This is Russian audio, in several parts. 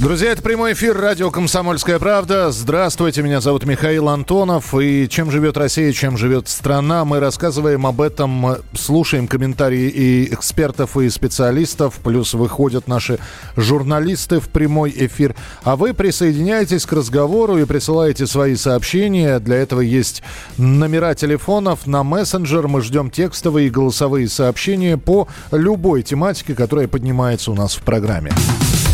Друзья, это прямой эфир радио «Комсомольская правда». Здравствуйте, меня зовут Михаил Антонов. И чем живет Россия, чем живет страна, мы рассказываем об этом, слушаем комментарии и экспертов, и специалистов. Плюс выходят наши журналисты в прямой эфир. А вы присоединяйтесь к разговору и присылаете свои сообщения. Для этого есть номера телефонов на мессенджер. Мы ждем текстовые и голосовые сообщения по любой тематике, которая поднимается у нас в программе.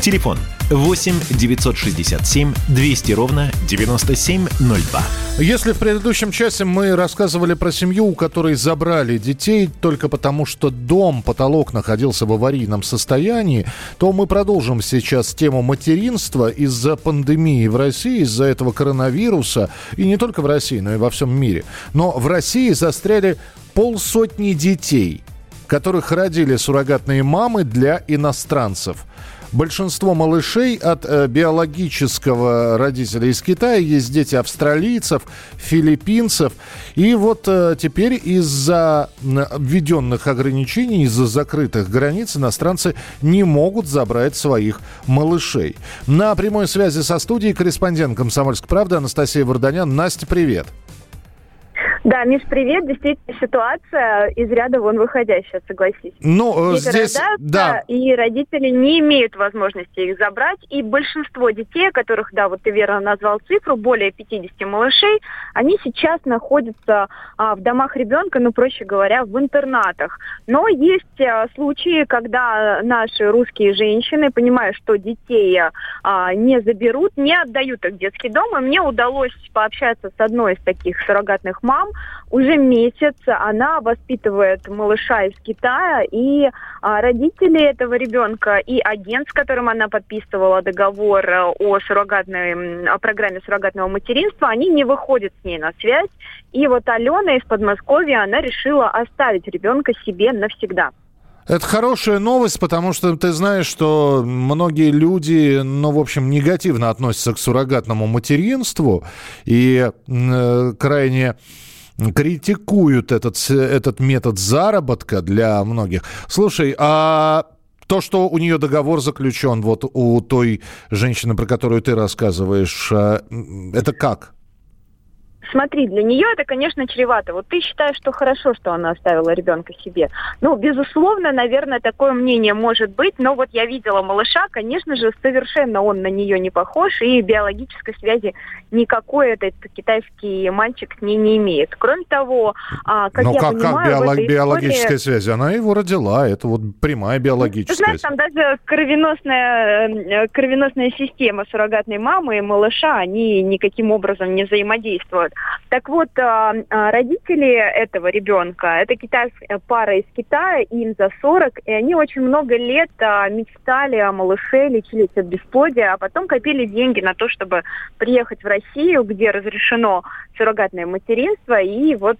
Телефон 8 967 200 ровно 9702. Если в предыдущем часе мы рассказывали про семью, у которой забрали детей только потому, что дом, потолок находился в аварийном состоянии, то мы продолжим сейчас тему материнства из-за пандемии в России, из-за этого коронавируса, и не только в России, но и во всем мире. Но в России застряли полсотни детей, которых родили суррогатные мамы для иностранцев – большинство малышей от э, биологического родителя из Китая. Есть дети австралийцев, филиппинцев. И вот э, теперь из-за введенных ограничений, из-за закрытых границ иностранцы не могут забрать своих малышей. На прямой связи со студией корреспондент «Комсомольской правды» Анастасия Варданян. Настя, привет. Да, Миш, привет. Действительно, ситуация из ряда вон выходящая, согласись. Ну, Дети здесь, да. И родители не имеют возможности их забрать. И большинство детей, которых, да, вот ты верно назвал цифру, более 50 малышей, они сейчас находятся а, в домах ребенка, ну, проще говоря, в интернатах. Но есть а, случаи, когда наши русские женщины, понимая, что детей а, не заберут, не отдают их в детский дом. И мне удалось пообщаться с одной из таких суррогатных мам, уже месяц она воспитывает малыша из Китая, и а, родители этого ребенка и агент, с которым она подписывала договор э, о, суррогатной, о программе суррогатного материнства, они не выходят с ней на связь. И вот Алена из Подмосковья, она решила оставить ребенка себе навсегда. Это хорошая новость, потому что ты знаешь, что многие люди, ну, в общем, негативно относятся к суррогатному материнству и э, крайне критикуют этот, этот метод заработка для многих. Слушай, а то, что у нее договор заключен, вот у той женщины, про которую ты рассказываешь, а, это как? Смотри, для нее это, конечно, чревато. Вот ты считаешь, что хорошо, что она оставила ребенка себе. Ну, безусловно, наверное, такое мнение может быть, но вот я видела малыша, конечно же, совершенно он на нее не похож, и биологической связи никакой этот китайский мальчик с ней не имеет. Кроме того, а, как но я как, понимаю... как биолог, биологическая истории... связь? Она его родила, это вот прямая биологическая Ты знаешь, там даже кровеносная, э, кровеносная система суррогатной мамы и малыша, они никаким образом не взаимодействуют. Так вот, а, а, родители этого ребенка, это китайская пара из Китая, им за 40, и они очень много лет а, мечтали о малыше, лечились от бесплодия, а потом копили деньги на то, чтобы приехать в Россию, где разрешено суррогатное материнство, и вот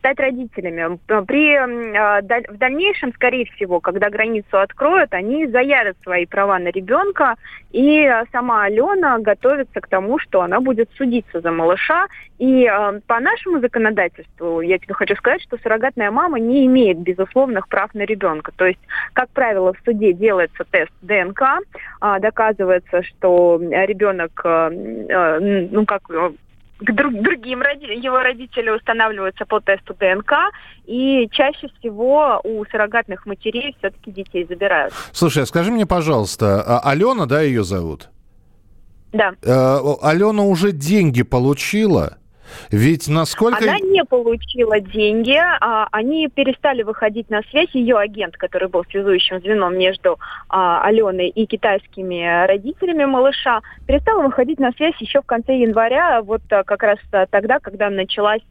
стать родителями. При, в дальнейшем, скорее всего, когда границу откроют, они заявят свои права на ребенка, и сама Алена готовится к тому, что она будет судиться за малыша, и по нашему законодательству, я тебе хочу сказать, что суррогатная мама не имеет безусловных прав на ребенка. То есть, как правило, в суде делается тест ДНК, доказывается, что ребенок, ну как к друг, другим роди его родители устанавливаются по тесту ДНК, и чаще всего у суррогатных матерей все-таки детей забирают. Слушай, а скажи мне, пожалуйста, а Алена, да, ее зовут? Да. Э, Алена уже деньги получила. Ведь насколько... Она не получила деньги, а, они перестали выходить на связь. Ее агент, который был связующим звеном между а, Аленой и китайскими родителями малыша, перестал выходить на связь еще в конце января, вот а, как раз а, тогда, когда началась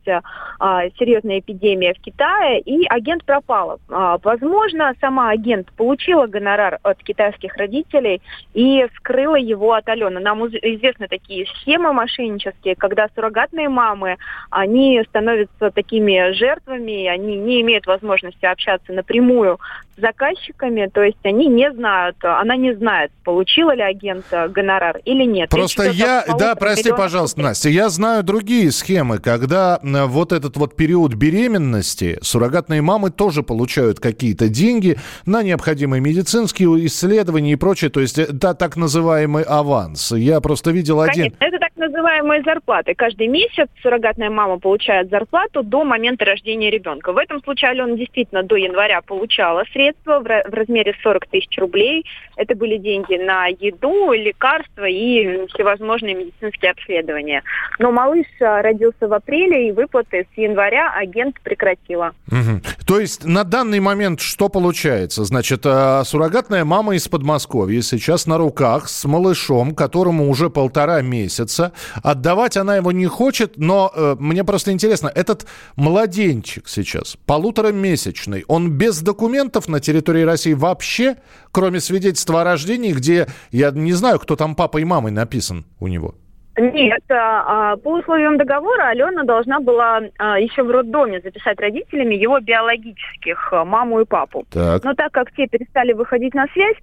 а, серьезная эпидемия в Китае, и агент пропала. А, возможно, сама агент получила гонорар от китайских родителей и скрыла его от Алены. Нам известны такие схемы мошеннические, когда суррогатные мамы мамы, они становятся такими жертвами, они не имеют возможности общаться напрямую с заказчиками, то есть они не знают, она не знает, получила ли агент гонорар или нет. Просто я, да, прости, пожалуйста, Настя, я знаю другие схемы, когда вот этот вот период беременности суррогатные мамы тоже получают какие-то деньги на необходимые медицинские исследования и прочее, то есть это так называемый аванс. Я просто видел один... Конечно, это называемые зарплаты. Каждый месяц суррогатная мама получает зарплату до момента рождения ребенка. В этом случае Алена действительно до января получала средства в размере 40 тысяч рублей. Это были деньги на еду, лекарства и всевозможные медицинские обследования. Но малыш а, родился в апреле, и выплаты с января агент прекратила. Угу. То есть на данный момент что получается? Значит, а, суррогатная мама из Подмосковья сейчас на руках с малышом, которому уже полтора месяца. Отдавать она его не хочет, но э, мне просто интересно, этот младенчик сейчас, полуторамесячный, он без документов на территории России вообще, кроме свидетельства о рождении, где я не знаю, кто там папой и мамой написан у него? Нет, а, а, по условиям договора Алена должна была а, еще в роддоме записать родителями его биологических, маму и папу. Так. Но так как те перестали выходить на связь,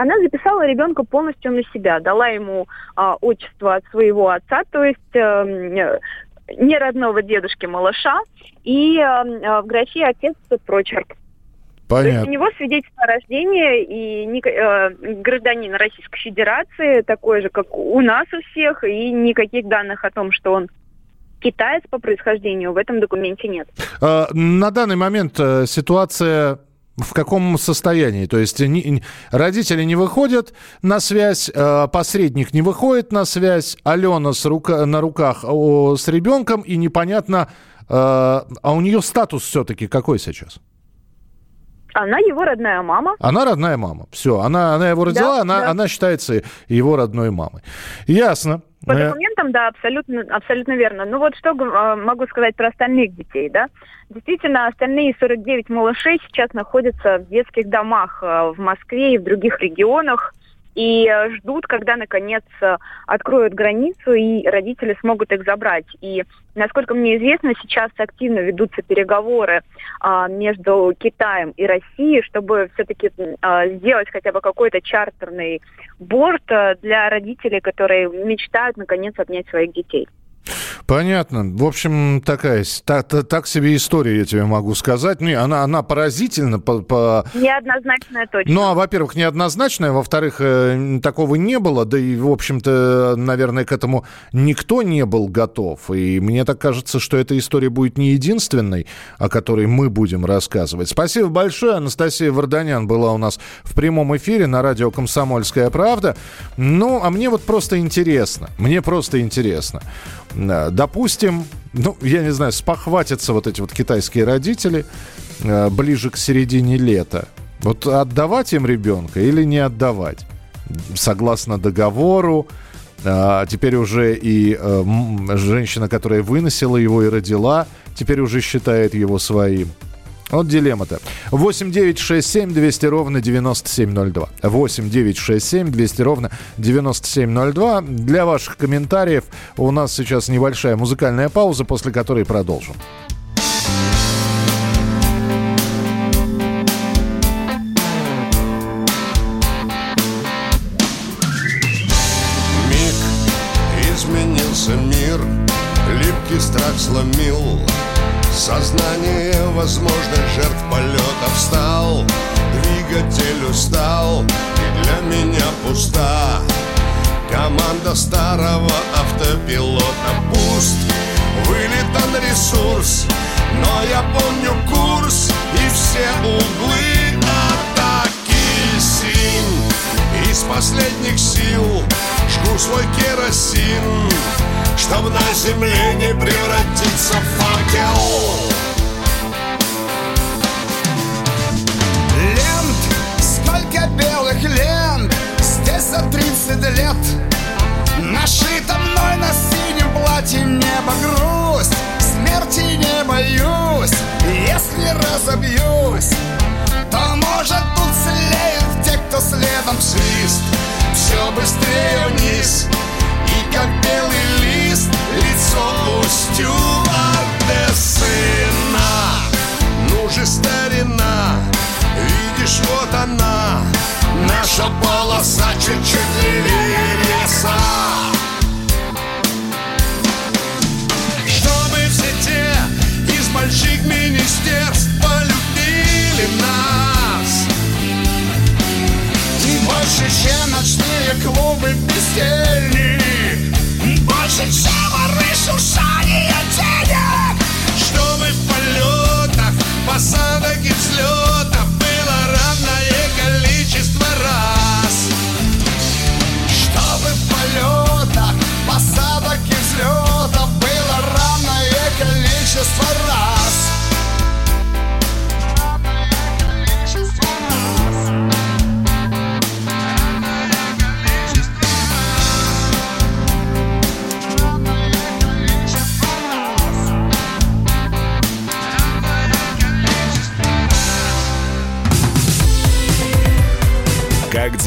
она записала ребенка полностью на себя, дала ему а, отчество от своего отца, то есть э, не родного дедушки малыша, и э, в графе отец прочерк. Понятно. То есть у него свидетельство о рождении и не, э, гражданин Российской Федерации, такой же, как у нас у всех, и никаких данных о том, что он китаец по происхождению в этом документе нет. А, на данный момент э, ситуация в каком состоянии? То есть не, родители не выходят на связь, э, посредник не выходит на связь, Алена с рука, на руках о, с ребенком, и непонятно, э, а у нее статус все-таки какой сейчас? Она его родная мама. Она родная мама. Все, она, она его родила, да, она, да. она считается его родной мамой. Ясно. По э, документам, да, абсолютно, абсолютно верно. Ну вот что э, могу сказать про остальных детей, да? Действительно, остальные 49 малышей сейчас находятся в детских домах э, в Москве и в других регионах и э, ждут, когда наконец э, откроют границу и родители смогут их забрать. И насколько мне известно, сейчас активно ведутся переговоры а, между Китаем и Россией, чтобы все-таки а, сделать хотя бы какой-то чартерный борт а, для родителей, которые мечтают наконец обнять своих детей. Понятно. В общем, такая, так, так себе история, я тебе могу сказать. Ну, она, она поразительна. По, по... Неоднозначная точно. Ну, а, во-первых, неоднозначная, во-вторых, э, такого не было, да и, в общем-то, наверное, к этому никто не был готов. И мне так кажется, что эта история будет не единственной, о которой мы будем рассказывать. Спасибо большое. Анастасия Варданян была у нас в прямом эфире на радио «Комсомольская правда». Ну, а мне вот просто интересно. Мне просто интересно. Допустим, ну, я не знаю, спохватятся вот эти вот китайские родители э, ближе к середине лета. Вот отдавать им ребенка или не отдавать? Согласно договору, а теперь уже и э, женщина, которая выносила его и родила, теперь уже считает его своим. Вот дилемма-то. 8 9 6 7 200 ровно 9702. 8 9 6 7 200 ровно 9702. Для ваших комментариев у нас сейчас небольшая музыкальная пауза, после которой продолжим. Миг изменился мир, липкий страх сломил Сознание возможных жертв полетов стал Двигатель устал и для меня пуста. Команда старого автопилота пуст Вылетан ресурс, но я помню курс И все углы Из последних сил. Жгу свой керосин Чтоб на земле не превратиться в факел. Лент, сколько белых лент Здесь за 30 лет. Нашито мной на синем платье небо грусть Смерти не боюсь Если разобьюсь То может тут те, кто следом свист. Все быстрее вниз И как белый лист лицо стюардессына Ну же, старина, видишь, вот она Наша полоса чуть-чуть левее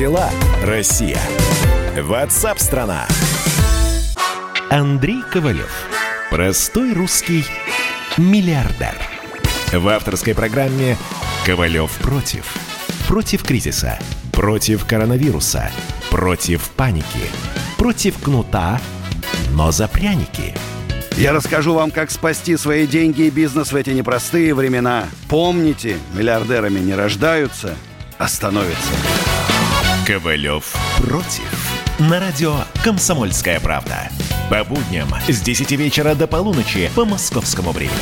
дела, Россия? Ватсап-страна! Андрей Ковалев. Простой русский миллиардер. В авторской программе «Ковалев против». Против кризиса. Против коронавируса. Против паники. Против кнута, но за пряники. Я расскажу вам, как спасти свои деньги и бизнес в эти непростые времена. Помните, миллиардерами не рождаются, а становятся. Ковалев против. На радио «Комсомольская правда». По будням с 10 вечера до полуночи по московскому времени.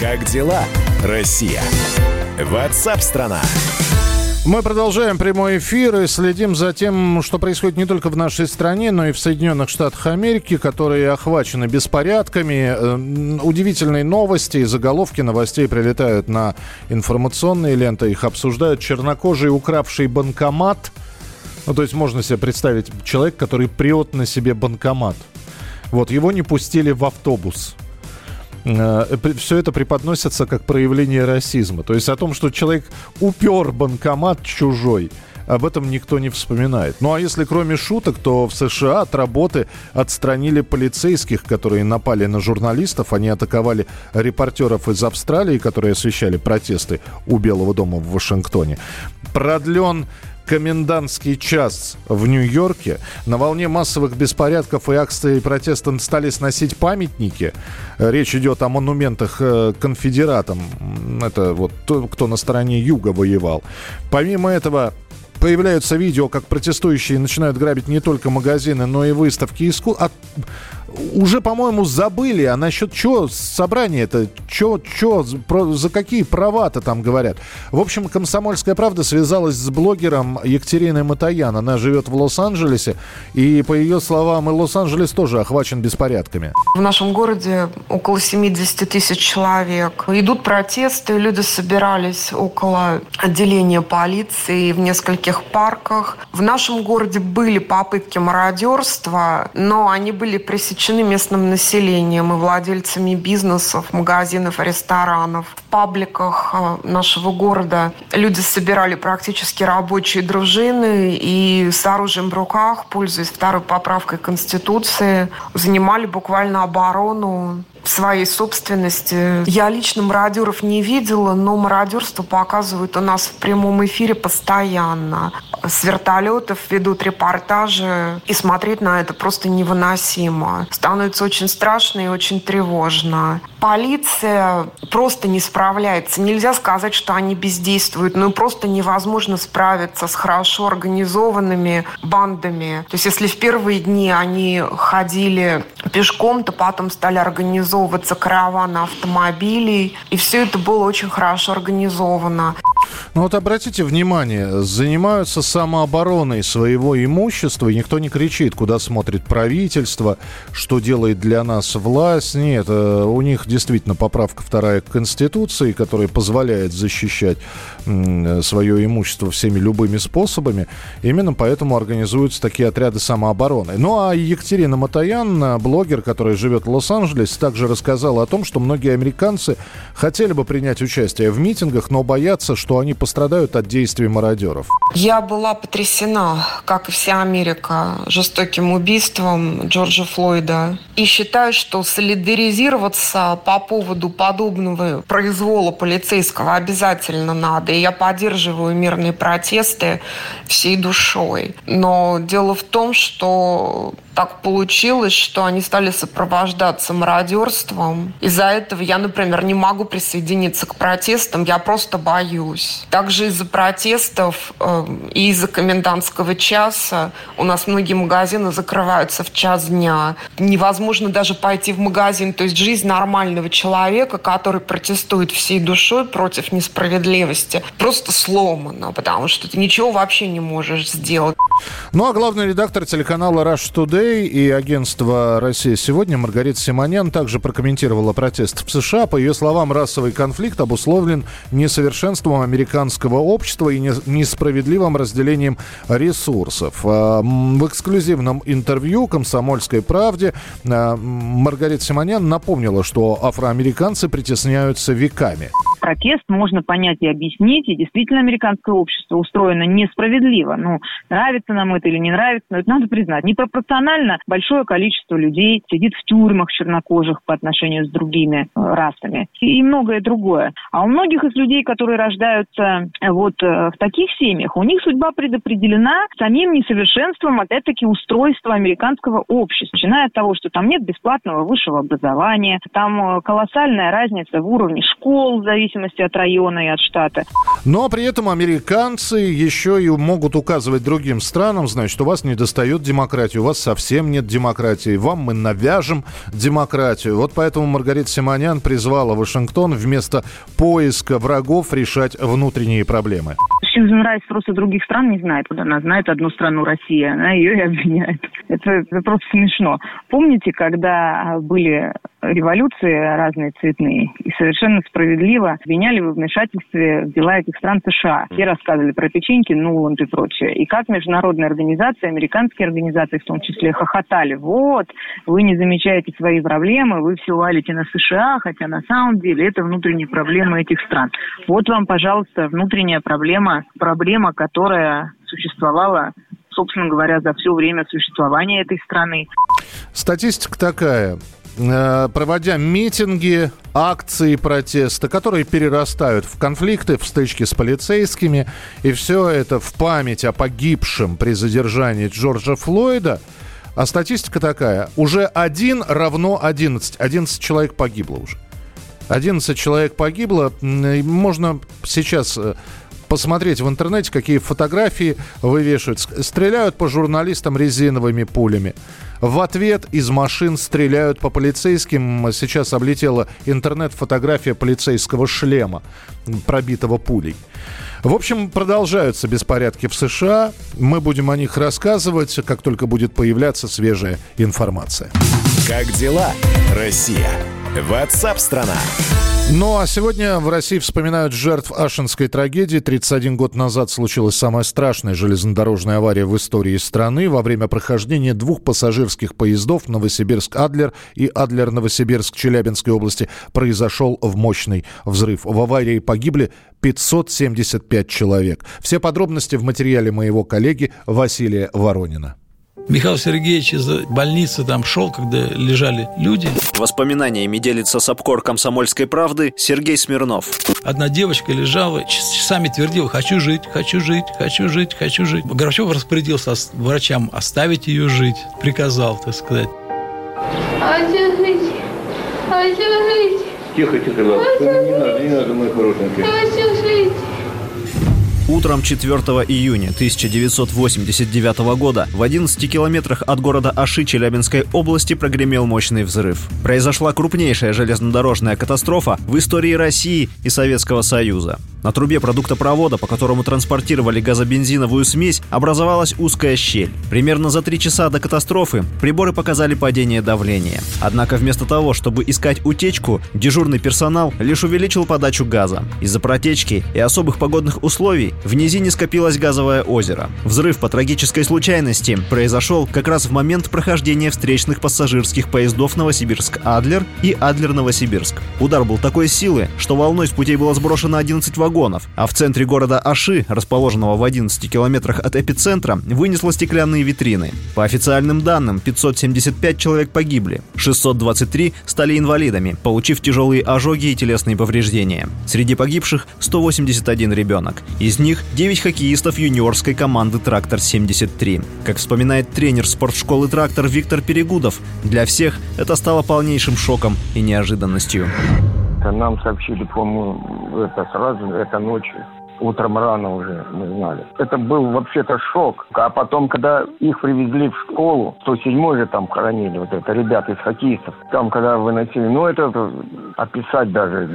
Как дела, Россия? Ватсап-страна! Мы продолжаем прямой эфир и следим за тем, что происходит не только в нашей стране, но и в Соединенных Штатах Америки, которые охвачены беспорядками. Э, Удивительные новости и заголовки новостей прилетают на информационные ленты. Их обсуждают. Чернокожий, укравший банкомат. Ну, то есть можно себе представить человек, который прет на себе банкомат. Вот, его не пустили в автобус. Все это преподносится как проявление расизма. То есть о том, что человек упер банкомат чужой, об этом никто не вспоминает. Ну а если кроме шуток, то в США от работы отстранили полицейских, которые напали на журналистов. Они атаковали репортеров из Австралии, которые освещали протесты у Белого дома в Вашингтоне. Продлен комендантский час в Нью-Йорке. На волне массовых беспорядков и акций протеста стали сносить памятники. Речь идет о монументах э, конфедератам. Это вот то, кто на стороне юга воевал. Помимо этого, появляются видео, как протестующие начинают грабить не только магазины, но и выставки искусства. Уже, по-моему, забыли, а насчет чего собрание это, чё, чё, за какие права-то там говорят. В общем, «Комсомольская правда» связалась с блогером Екатериной Матаян. Она живет в Лос-Анджелесе, и, по ее словам, и Лос-Анджелес тоже охвачен беспорядками. В нашем городе около 70 тысяч человек. Идут протесты, люди собирались около отделения полиции в нескольких парках. В нашем городе были попытки мародерства, но они были пресечены местным населением и владельцами бизнесов, магазинов, ресторанов. В пабликах э, нашего города люди собирали практически рабочие дружины и с оружием в руках, пользуясь второй поправкой Конституции, занимали буквально оборону своей собственности. Я лично мародеров не видела, но мародерство показывают у нас в прямом эфире постоянно. С вертолетов ведут репортажи, и смотреть на это просто невыносимо. Становится очень страшно и очень тревожно. Полиция просто не справляется. Нельзя сказать, что они бездействуют, но просто невозможно справиться с хорошо организованными бандами. То есть если в первые дни они ходили пешком, то потом стали организовываться караваны автомобилей, и все это было очень хорошо организовано. Ну вот обратите внимание, занимаются самообороной своего имущества, и никто не кричит, куда смотрит правительство, что делает для нас власть. Нет, э, у них действительно поправка вторая к Конституции, которая позволяет защищать свое имущество всеми любыми способами. Именно поэтому организуются такие отряды самообороны. Ну а Екатерина Матаян, блогер, который живет в Лос-Анджелесе, также рассказала о том, что многие американцы хотели бы принять участие в митингах, но боятся, что что они пострадают от действий мародеров. Я была потрясена, как и вся Америка, жестоким убийством Джорджа Флойда. И считаю, что солидаризироваться по поводу подобного произвола полицейского обязательно надо. И я поддерживаю мирные протесты всей душой. Но дело в том, что так получилось, что они стали сопровождаться мародерством. Из-за этого я, например, не могу присоединиться к протестам, я просто боюсь. Также из-за протестов э, и из-за комендантского часа у нас многие магазины закрываются в час дня. Невозможно даже пойти в магазин. То есть жизнь нормального человека, который протестует всей душой против несправедливости, просто сломана, потому что ты ничего вообще не можешь сделать. Ну а главный редактор телеканала Rush Today и агентства «Россия сегодня» Маргарита Симонян также прокомментировала протест в США. По ее словам, расовый конфликт обусловлен несовершенством американского общества и несправедливым разделением ресурсов. А, в эксклюзивном интервью «Комсомольской правде» а, Маргарита Симонян напомнила, что афроамериканцы притесняются веками протест можно понять и объяснить, и действительно американское общество устроено несправедливо. Ну, нравится нам это или не нравится, но это надо признать. Непропорционально большое количество людей сидит в тюрьмах чернокожих по отношению с другими э, расами и многое другое. А у многих из людей, которые рождаются э, вот э, в таких семьях, у них судьба предопределена самим несовершенством, опять-таки, устройства американского общества. Начиная от того, что там нет бесплатного высшего образования, там колоссальная разница в уровне школ, в зависимости от района и от штата. Но при этом американцы еще и могут указывать другим странам, значит, у вас не достает демократии, у вас совсем нет демократии, вам мы навяжем демократию. Вот поэтому Маргарита Симонян призвала Вашингтон вместо поиска врагов решать внутренние проблемы. Сьюзен Райс просто других стран не знает. Вот она знает одну страну России, она ее и обвиняет. Это, это просто смешно. Помните, когда были революции разные цветные, и совершенно справедливо обвиняли в вмешательстве в дела этих стран США. Все рассказывали про печеньки, Нуланд и прочее. И как международные организации, американские организации в том числе, хохотали. Вот, вы не замечаете свои проблемы, вы все валите на США, хотя на самом деле это внутренние проблемы этих стран. Вот вам, пожалуйста, внутренняя проблема, проблема, которая существовала собственно говоря, за все время существования этой страны. Статистика такая. Э, проводя митинги, акции протеста, которые перерастают в конфликты, в стычки с полицейскими. И все это в память о погибшем при задержании Джорджа Флойда. А статистика такая. Уже один равно 11. 11 человек погибло уже. 11 человек погибло. Можно сейчас э, посмотреть в интернете, какие фотографии вывешивают. Стреляют по журналистам резиновыми пулями. В ответ из машин стреляют по полицейским. Сейчас облетела интернет-фотография полицейского шлема, пробитого пулей. В общем, продолжаются беспорядки в США. Мы будем о них рассказывать, как только будет появляться свежая информация. Как дела, Россия? Ватсап-страна! Ну а сегодня в России вспоминают жертв Ашинской трагедии. 31 год назад случилась самая страшная железнодорожная авария в истории страны. Во время прохождения двух пассажирских поездов Новосибирск-Адлер и Адлер-Новосибирск Челябинской области произошел в мощный взрыв. В аварии погибли 575 человек. Все подробности в материале моего коллеги Василия Воронина. Михаил Сергеевич из больницы там шел, когда лежали люди. Воспоминаниями делится САПКОР комсомольской правды Сергей Смирнов. Одна девочка лежала, часами твердила, хочу жить, хочу жить, хочу жить, хочу жить. Горбачев распорядился врачам оставить ее жить, приказал, так сказать. Хочу жить, хочу жить. Тихо, тихо, ладно. Не надо, не надо, мой хорошенький. Хочу. Утром 4 июня 1989 года в 11 километрах от города Аши Челябинской области прогремел мощный взрыв. Произошла крупнейшая железнодорожная катастрофа в истории России и Советского Союза. На трубе продуктопровода, по которому транспортировали газобензиновую смесь, образовалась узкая щель. Примерно за три часа до катастрофы приборы показали падение давления. Однако вместо того, чтобы искать утечку, дежурный персонал лишь увеличил подачу газа. Из-за протечки и особых погодных условий в низине скопилось газовое озеро. Взрыв по трагической случайности произошел как раз в момент прохождения встречных пассажирских поездов Новосибирск-Адлер и Адлер-Новосибирск. Удар был такой силы, что волной с путей было сброшено 11 вагонов, вагонов, а в центре города Аши, расположенного в 11 километрах от эпицентра, вынесло стеклянные витрины. По официальным данным, 575 человек погибли, 623 стали инвалидами, получив тяжелые ожоги и телесные повреждения. Среди погибших 181 ребенок. Из них 9 хоккеистов юниорской команды «Трактор-73». Как вспоминает тренер спортшколы «Трактор» Виктор Перегудов, для всех это стало полнейшим шоком и неожиданностью. Нам сообщили, по-моему, это сразу, это ночью. Утром рано уже мы знали. Это был вообще-то шок. А потом, когда их привезли в школу, 107 же там хоронили, вот это ребята из хоккеистов. Там, когда выносили, ну это, это описать даже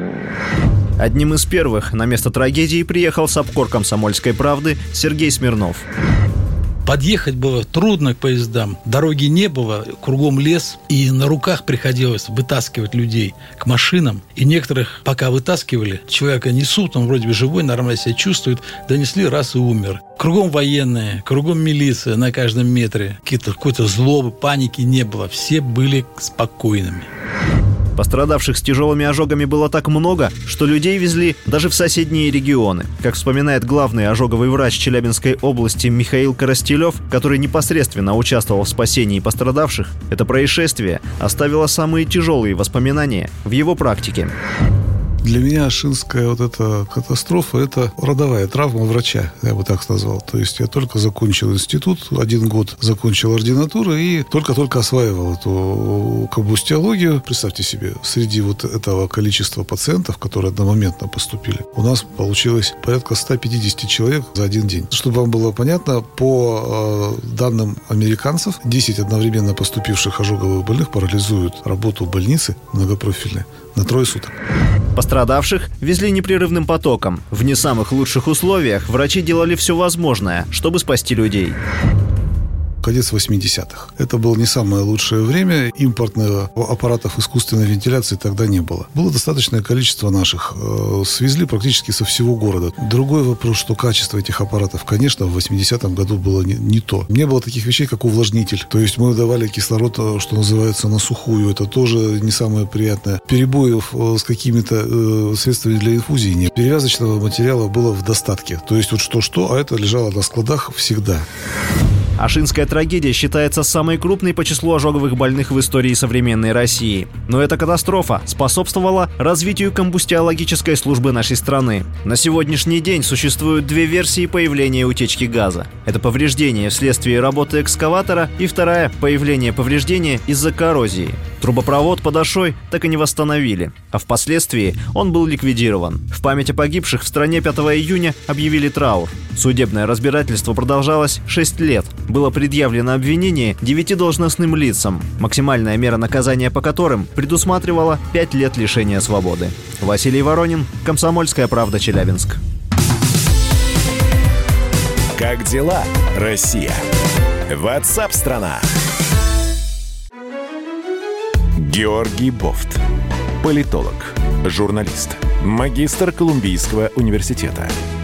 Одним из первых на место трагедии приехал сапкор комсомольской правды Сергей Смирнов. Подъехать было трудно к поездам. Дороги не было, кругом лес. И на руках приходилось вытаскивать людей к машинам. И некоторых, пока вытаскивали, человека несут, он вроде бы живой, нормально себя чувствует. Донесли, раз и умер. Кругом военные, кругом милиция на каждом метре. Какие-то, какой-то злобы, паники не было. Все были спокойными. Пострадавших с тяжелыми ожогами было так много, что людей везли даже в соседние регионы. Как вспоминает главный ожоговый врач Челябинской области Михаил Коростелев, который непосредственно участвовал в спасении пострадавших, это происшествие оставило самые тяжелые воспоминания в его практике. Для меня Ашинская вот эта катастрофа – это родовая травма врача, я бы так назвал. То есть я только закончил институт, один год закончил ординатуру и только-только осваивал эту комбустиологию. Представьте себе, среди вот этого количества пациентов, которые одномоментно поступили, у нас получилось порядка 150 человек за один день. Чтобы вам было понятно, по э, данным американцев, 10 одновременно поступивших ожоговых больных парализуют работу больницы многопрофильной на трое суток. Пострадавших везли непрерывным потоком. В не самых лучших условиях врачи делали все возможное, чтобы спасти людей конец 80-х. Это было не самое лучшее время. Импортных аппаратов искусственной вентиляции тогда не было. Было достаточное количество наших. Э, свезли практически со всего города. Другой вопрос, что качество этих аппаратов, конечно, в 80-м году было не, не то. Не было таких вещей, как увлажнитель. То есть мы давали кислород, э, что называется, на сухую. Это тоже не самое приятное. Перебоев э, с какими-то средствами для инфузии нет. Перевязочного материала было в достатке. То есть вот что-что, а это лежало на складах всегда. Ашинская трагедия считается самой крупной по числу ожоговых больных в истории современной России. Но эта катастрофа способствовала развитию комбустиологической службы нашей страны. На сегодняшний день существуют две версии появления утечки газа. Это повреждение вследствие работы экскаватора и вторая – появление повреждения из-за коррозии. Трубопровод под Ашой так и не восстановили, а впоследствии он был ликвидирован. В память о погибших в стране 5 июня объявили траур. Судебное разбирательство продолжалось 6 лет. Было предъявлено обвинение девяти должностным лицам, максимальная мера наказания по которым предусматривала 5 лет лишения свободы. Василий Воронин, Комсомольская правда, Челябинск. Как дела, Россия? Ватсап-страна! Георгий Бофт. Политолог, журналист, магистр Колумбийского университета,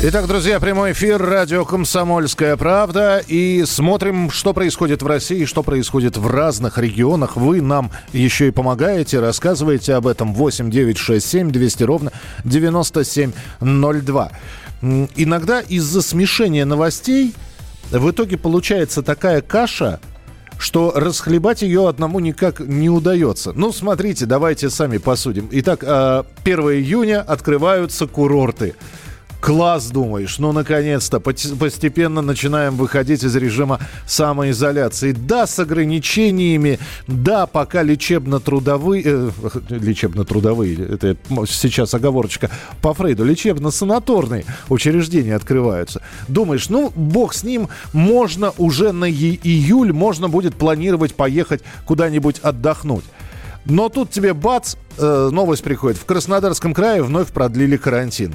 Итак, друзья, прямой эфир, радио «Комсомольская правда». И смотрим, что происходит в России, что происходит в разных регионах. Вы нам еще и помогаете, рассказываете об этом. 8 9 6 7 200 ровно 9702. Иногда из-за смешения новостей в итоге получается такая каша, что расхлебать ее одному никак не удается. Ну, смотрите, давайте сами посудим. Итак, 1 а, июня открываются курорты. Класс, думаешь, ну, наконец-то, постепенно начинаем выходить из режима самоизоляции. Да, с ограничениями, да, пока лечебно-трудовые, э, лечебно-трудовые, это сейчас оговорочка по Фрейду, лечебно-санаторные учреждения открываются. Думаешь, ну, бог с ним, можно уже на июль, можно будет планировать поехать куда-нибудь отдохнуть. Но тут тебе бац, э, новость приходит. В Краснодарском крае вновь продлили карантин.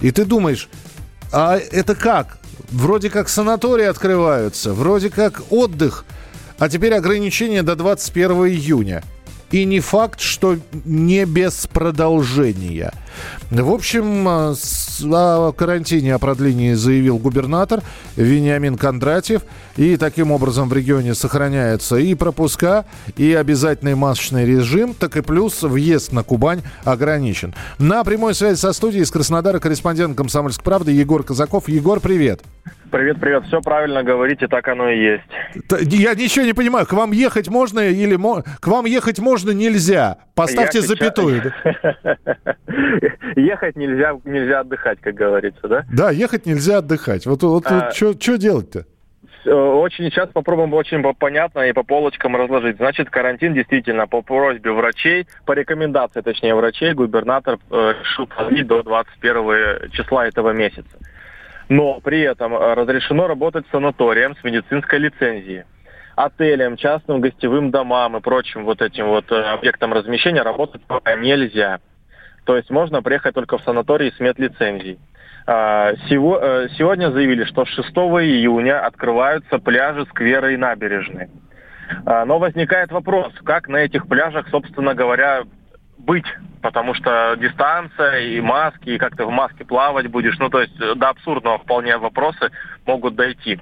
И ты думаешь, А это как? Вроде как санатории открываются, вроде как отдых, а теперь ограничения до 21 июня. И не факт, что не без продолжения. В общем, э, о карантине, о продлении заявил губернатор Вениамин Кондратьев. И таким образом в регионе сохраняются и пропуска, и обязательный масочный режим, так и плюс въезд на Кубань ограничен. На прямой связи со студией из Краснодара корреспондент «Комсомольской правды» Егор Казаков. Егор, привет. Привет, привет. Все правильно говорите, так оно и есть. Я ничего не понимаю. К вам ехать можно или мо... к вам ехать можно нельзя? Поставьте Ехать- запятую. Ехать нельзя, нельзя отдыхать, как говорится, да? Да, ехать нельзя отдыхать. Вот, вот А- что делать-то? Очень сейчас попробуем очень по- понятно и по полочкам разложить. Значит, карантин действительно по просьбе врачей, по рекомендации, точнее, врачей, губернатор э, решил продлить до 21 числа этого месяца. Но при этом э, разрешено работать санаторием с медицинской лицензией. Отелям, частным гостевым домам и прочим вот этим вот э, объектам размещения работать пока нельзя. То есть можно приехать только в санаторий с медлицензией. А, э, Сегодня заявили, что с 6 июня открываются пляжи, скверы и набережные. А, Но возникает вопрос, как на этих пляжах, собственно говоря, быть, потому что дистанция и маски, и как ты в маске плавать будешь, ну то есть э, до абсурдного вполне вопросы могут дойти.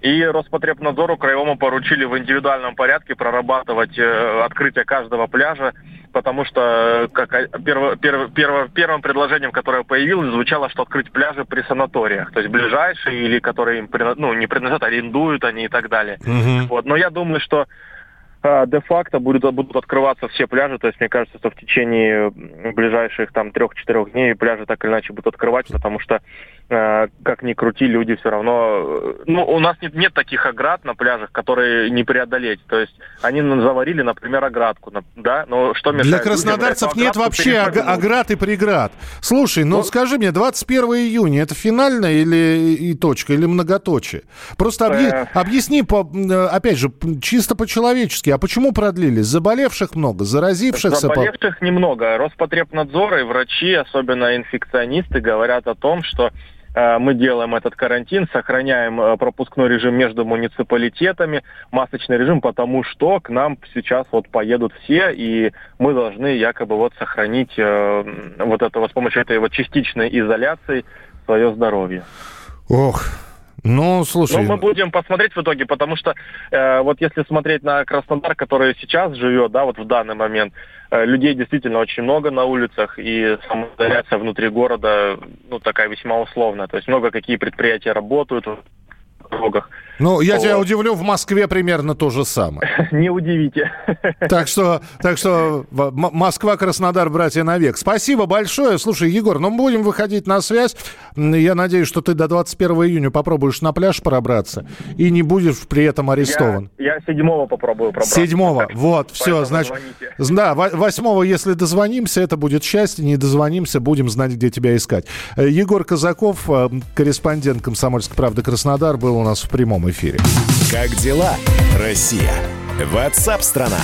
И Роспотребнадзору краевому поручили в индивидуальном порядке прорабатывать э, открытие каждого пляжа, потому что как э, перво- перво- перво- первым предложением, которое появилось, звучало, что открыть пляжи при санаториях, то есть ближайшие или которые им ну, не принадлежат, арендуют они и так далее. Вот. Но я думаю, что де-факто будут, будут открываться все пляжи, то есть мне кажется, что в течение ближайших там трех-четырех дней пляжи так или иначе будут открывать, потому что э, как ни крути, люди все равно... э, Ну, у нас нет, нет таких оград на пляжах, которые не преодолеть. То есть они заварили, например, оградку, да, но что мешает Для людям краснодарцев эту нет вообще оград и преград. Слушай, ну, скажи мне, 21 июня это финальная или и точка, или многоточие? Просто объи- Э. объясни, по, м, опять же, чисто по-человечески, а почему продлили? Заболевших много, заразившихся... по- Заболевших немного. Роспотребнадзор и врачи, особенно инфекционисты, говорят о том, что э, мы делаем этот карантин, сохраняем э, пропускной режим между муниципалитетами, масочный режим, потому что к нам сейчас вот поедут все, и мы должны якобы вот сохранить э, вот это вот с помощью этой вот частичной изоляции свое здоровье. Ох, ну, слушай... Ну, мы будем посмотреть в итоге, потому что э, вот если смотреть на Краснодар, который сейчас живет, да, вот в данный момент, э, людей действительно очень много на улицах, и самоизоляция внутри города, ну, такая весьма условная. То есть много какие предприятия работают дорогах. Ну, я Вот. тебя удивлю, в Москве примерно то же самое. Не удивите. Так что, так что Москва, Краснодар, братья навек. Спасибо большое. Слушай, Егор, ну будем выходить на связь. Я надеюсь, что ты до 21 июня попробуешь на пляж пробраться и не будешь при этом арестован. Я, я седьмого попробую пробраться. Седьмого, вот, все, значит, звоните. да, во- восьмого, если дозвонимся, это будет счастье, не дозвонимся, будем знать, где тебя искать. Э, Егор Казаков, э, корреспондент «Комсомольской правды» Краснодар, был у нас в прямом эфире. Как дела, Россия? Ватсап-страна!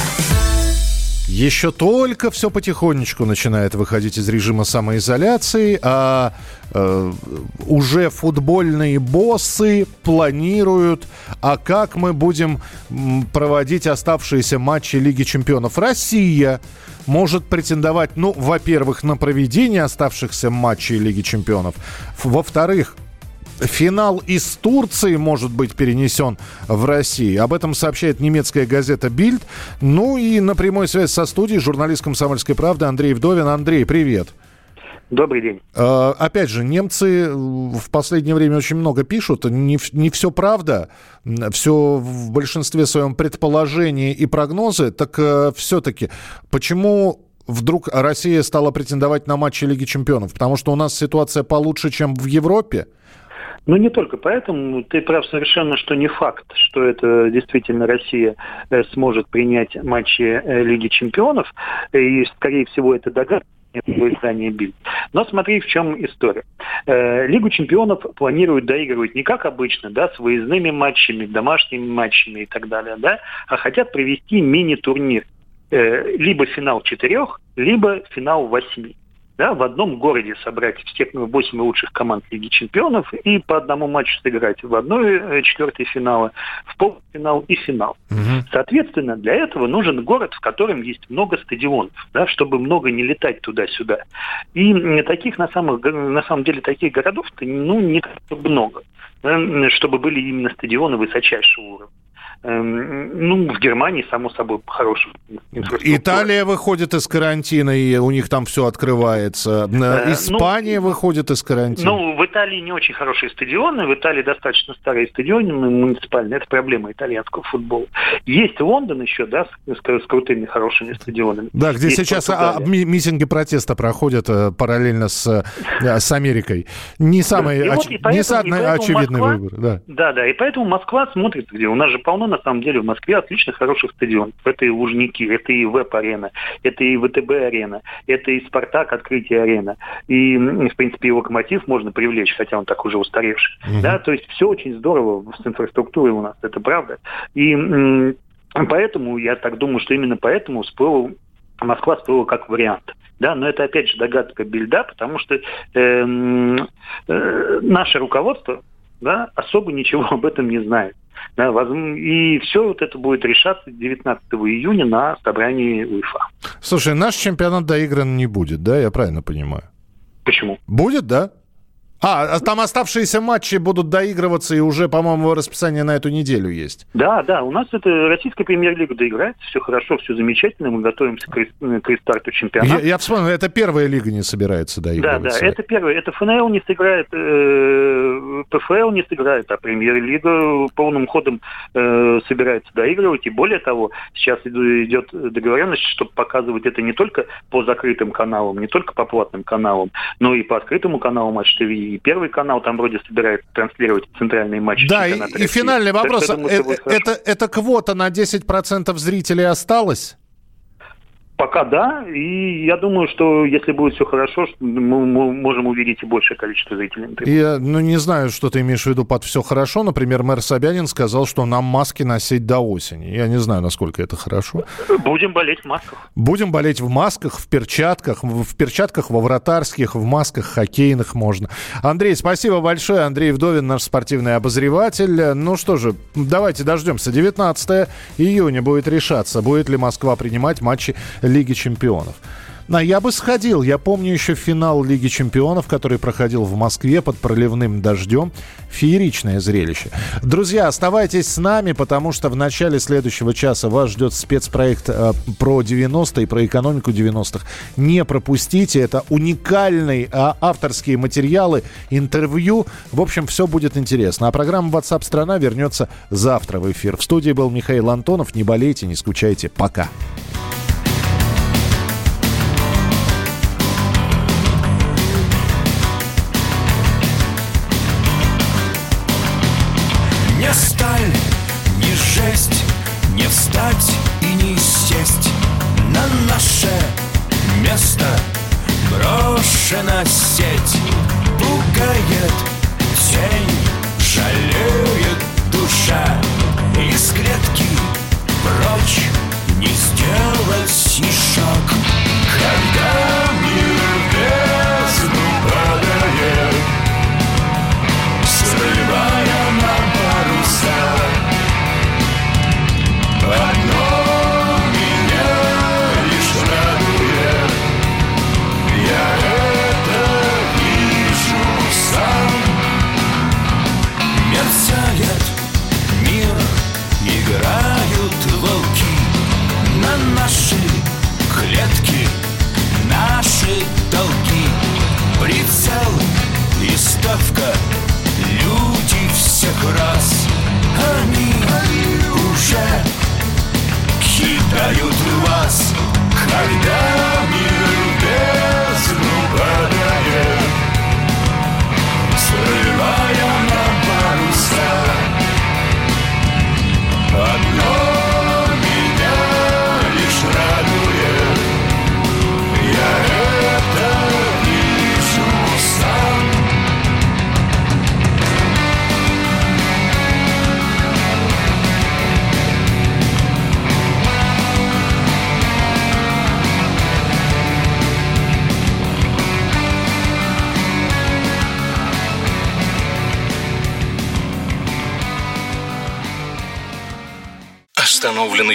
Еще только все потихонечку начинает выходить из режима самоизоляции, а э, уже футбольные боссы планируют, а как мы будем проводить оставшиеся матчи Лиги чемпионов. Россия может претендовать, ну, во-первых, на проведение оставшихся матчей Лиги чемпионов, во-вторых, Финал из Турции может быть перенесен в России. Об этом сообщает немецкая газета «Бильд». Ну и на прямой связи со студией журналист «Комсомольской правды» Андрей Вдовин. Андрей, привет. Добрый день. Э, Опять же, немцы э, в последнее время очень много пишут. Не, не все правда. Все в большинстве своем предположения и прогнозы. Так все-таки, почему вдруг Россия стала претендовать на матчи Лиги Чемпионов? Потому что у нас ситуация получше, чем в Европе? Ну, не только поэтому. Ты прав совершенно, что не факт, что это действительно Россия э, сможет принять матчи э, Лиги Чемпионов. И, скорее всего, это догадка этого издания «Бильд». Но смотри, в чем история. Э, Лигу чемпионов планируют доигрывать не как обычно, да, с выездными матчами, домашними матчами и так далее, да, а хотят провести мини-турнир. Э, Либо финал четырех, либо финал восьми. Да, в одном городе собрать всех 8 лучших команд Лиги Чемпионов и по одному матчу сыграть в одной э, четвертой финала, в полуфинал и финал. Соответственно, для этого нужен город, в котором есть много стадионов, да, чтобы много не летать туда-сюда. И таких на, самых, на самом деле таких городов-то ну, не так много, да, чтобы были именно стадионы высочайшего уровня. Эм, Ну, в Германии, само собой, инфраструктура. Италия выходит из карантина, и у них там все открывается. Э, ну, Испания выходит из карантина. Ну, в Италии не очень хорошие стадионы, в Италии достаточно старые стадионы муниципальные, это проблема итальянского футбола. Есть Лондон еще, да, с, с- крутыми хорошими стадионами. Да, где Есть сейчас а, ми- митинги протеста проходят э, параллельно с, э, с Америкой. Не самый, И вот, оч- и не поэтому- самый и поэтому очевидный Москва- выбор. Да. Да, да, и поэтому Москва смотрит, где у нас же полно, на самом деле, в Москве отлично хороших стадионов. Это и Лужники, это и ВЭП-арена, это и ВТБ-арена, это и Спартак открытие арена. И, в принципе, и Локомотив можно привлечь, хотя он так уже устаревший. Мгм. Да, то есть все очень здорово с инфраструктурой у нас, это правда. И поэтому, я так думаю, что именно поэтому всплыл, Москва всплыла как вариант. Да, но это опять же догадка бельда, потому что эм, э, наше руководство да, особо ничего об этом не знает. И все вот это будет решаться 19 июня на собрании УЕФА. Слушай, наш чемпионат доигран не будет, да, я правильно понимаю? Почему? Будет, да? А, а там оставшиеся матчи будут доигрываться, и уже, по-моему, расписание на эту неделю есть. Да, да, у нас это российская премьер-лига доиграется, все хорошо, все замечательно, мы готовимся к, рес- к рестарту чемпионата. Я, я вспомнил, это первая лига не собирается Да, да, доигрываться. это первое. Это ФНЛ не сыграет, э, ПФЛ не сыграет, а премьер-лига полным ходом э, собирается доигрывать. И более того, сейчас идет договоренность, чтобы показывать это не только по закрытым каналам, не только по платным каналам, но и по открытому каналу Матч ТВ. И Первый канал там вроде собирается транслировать центральные матчи Да, и, и финальный Так вопрос. я думаю, Э- будет хорошо. это, это квота на 10% зрителей осталась? Пока да, и я думаю, что если будет все хорошо, мы, мы можем увидеть и большее количество зрителей. Я, ну, не знаю, что ты имеешь в виду под все хорошо. Например, мэр Собянин сказал, что нам маски носить до осени. Я не знаю, насколько это хорошо. Будем болеть в масках. Будем болеть в масках, в перчатках, в, в перчатках во вратарских, в масках хоккейных можно. Андрей, спасибо большое. Андрей Вдовин, наш спортивный обозреватель. Ну что же, давайте дождемся. 19 июня будет решаться, будет ли Москва принимать матчи Лиги чемпионов. На, я бы сходил. Я помню еще финал Лиги чемпионов, который проходил в Москве под проливным дождем. Фееричное зрелище. Друзья, оставайтесь с нами, потому что в начале следующего часа вас ждет спецпроект э, про 90-е, про экономику 90-х. Не пропустите. Это уникальные а, авторские материалы, интервью. В общем, все будет интересно. А программа WhatsApp страна вернется завтра в эфир. В студии был Михаил Антонов. Не болейте, не скучайте. Пока. Брошена сеть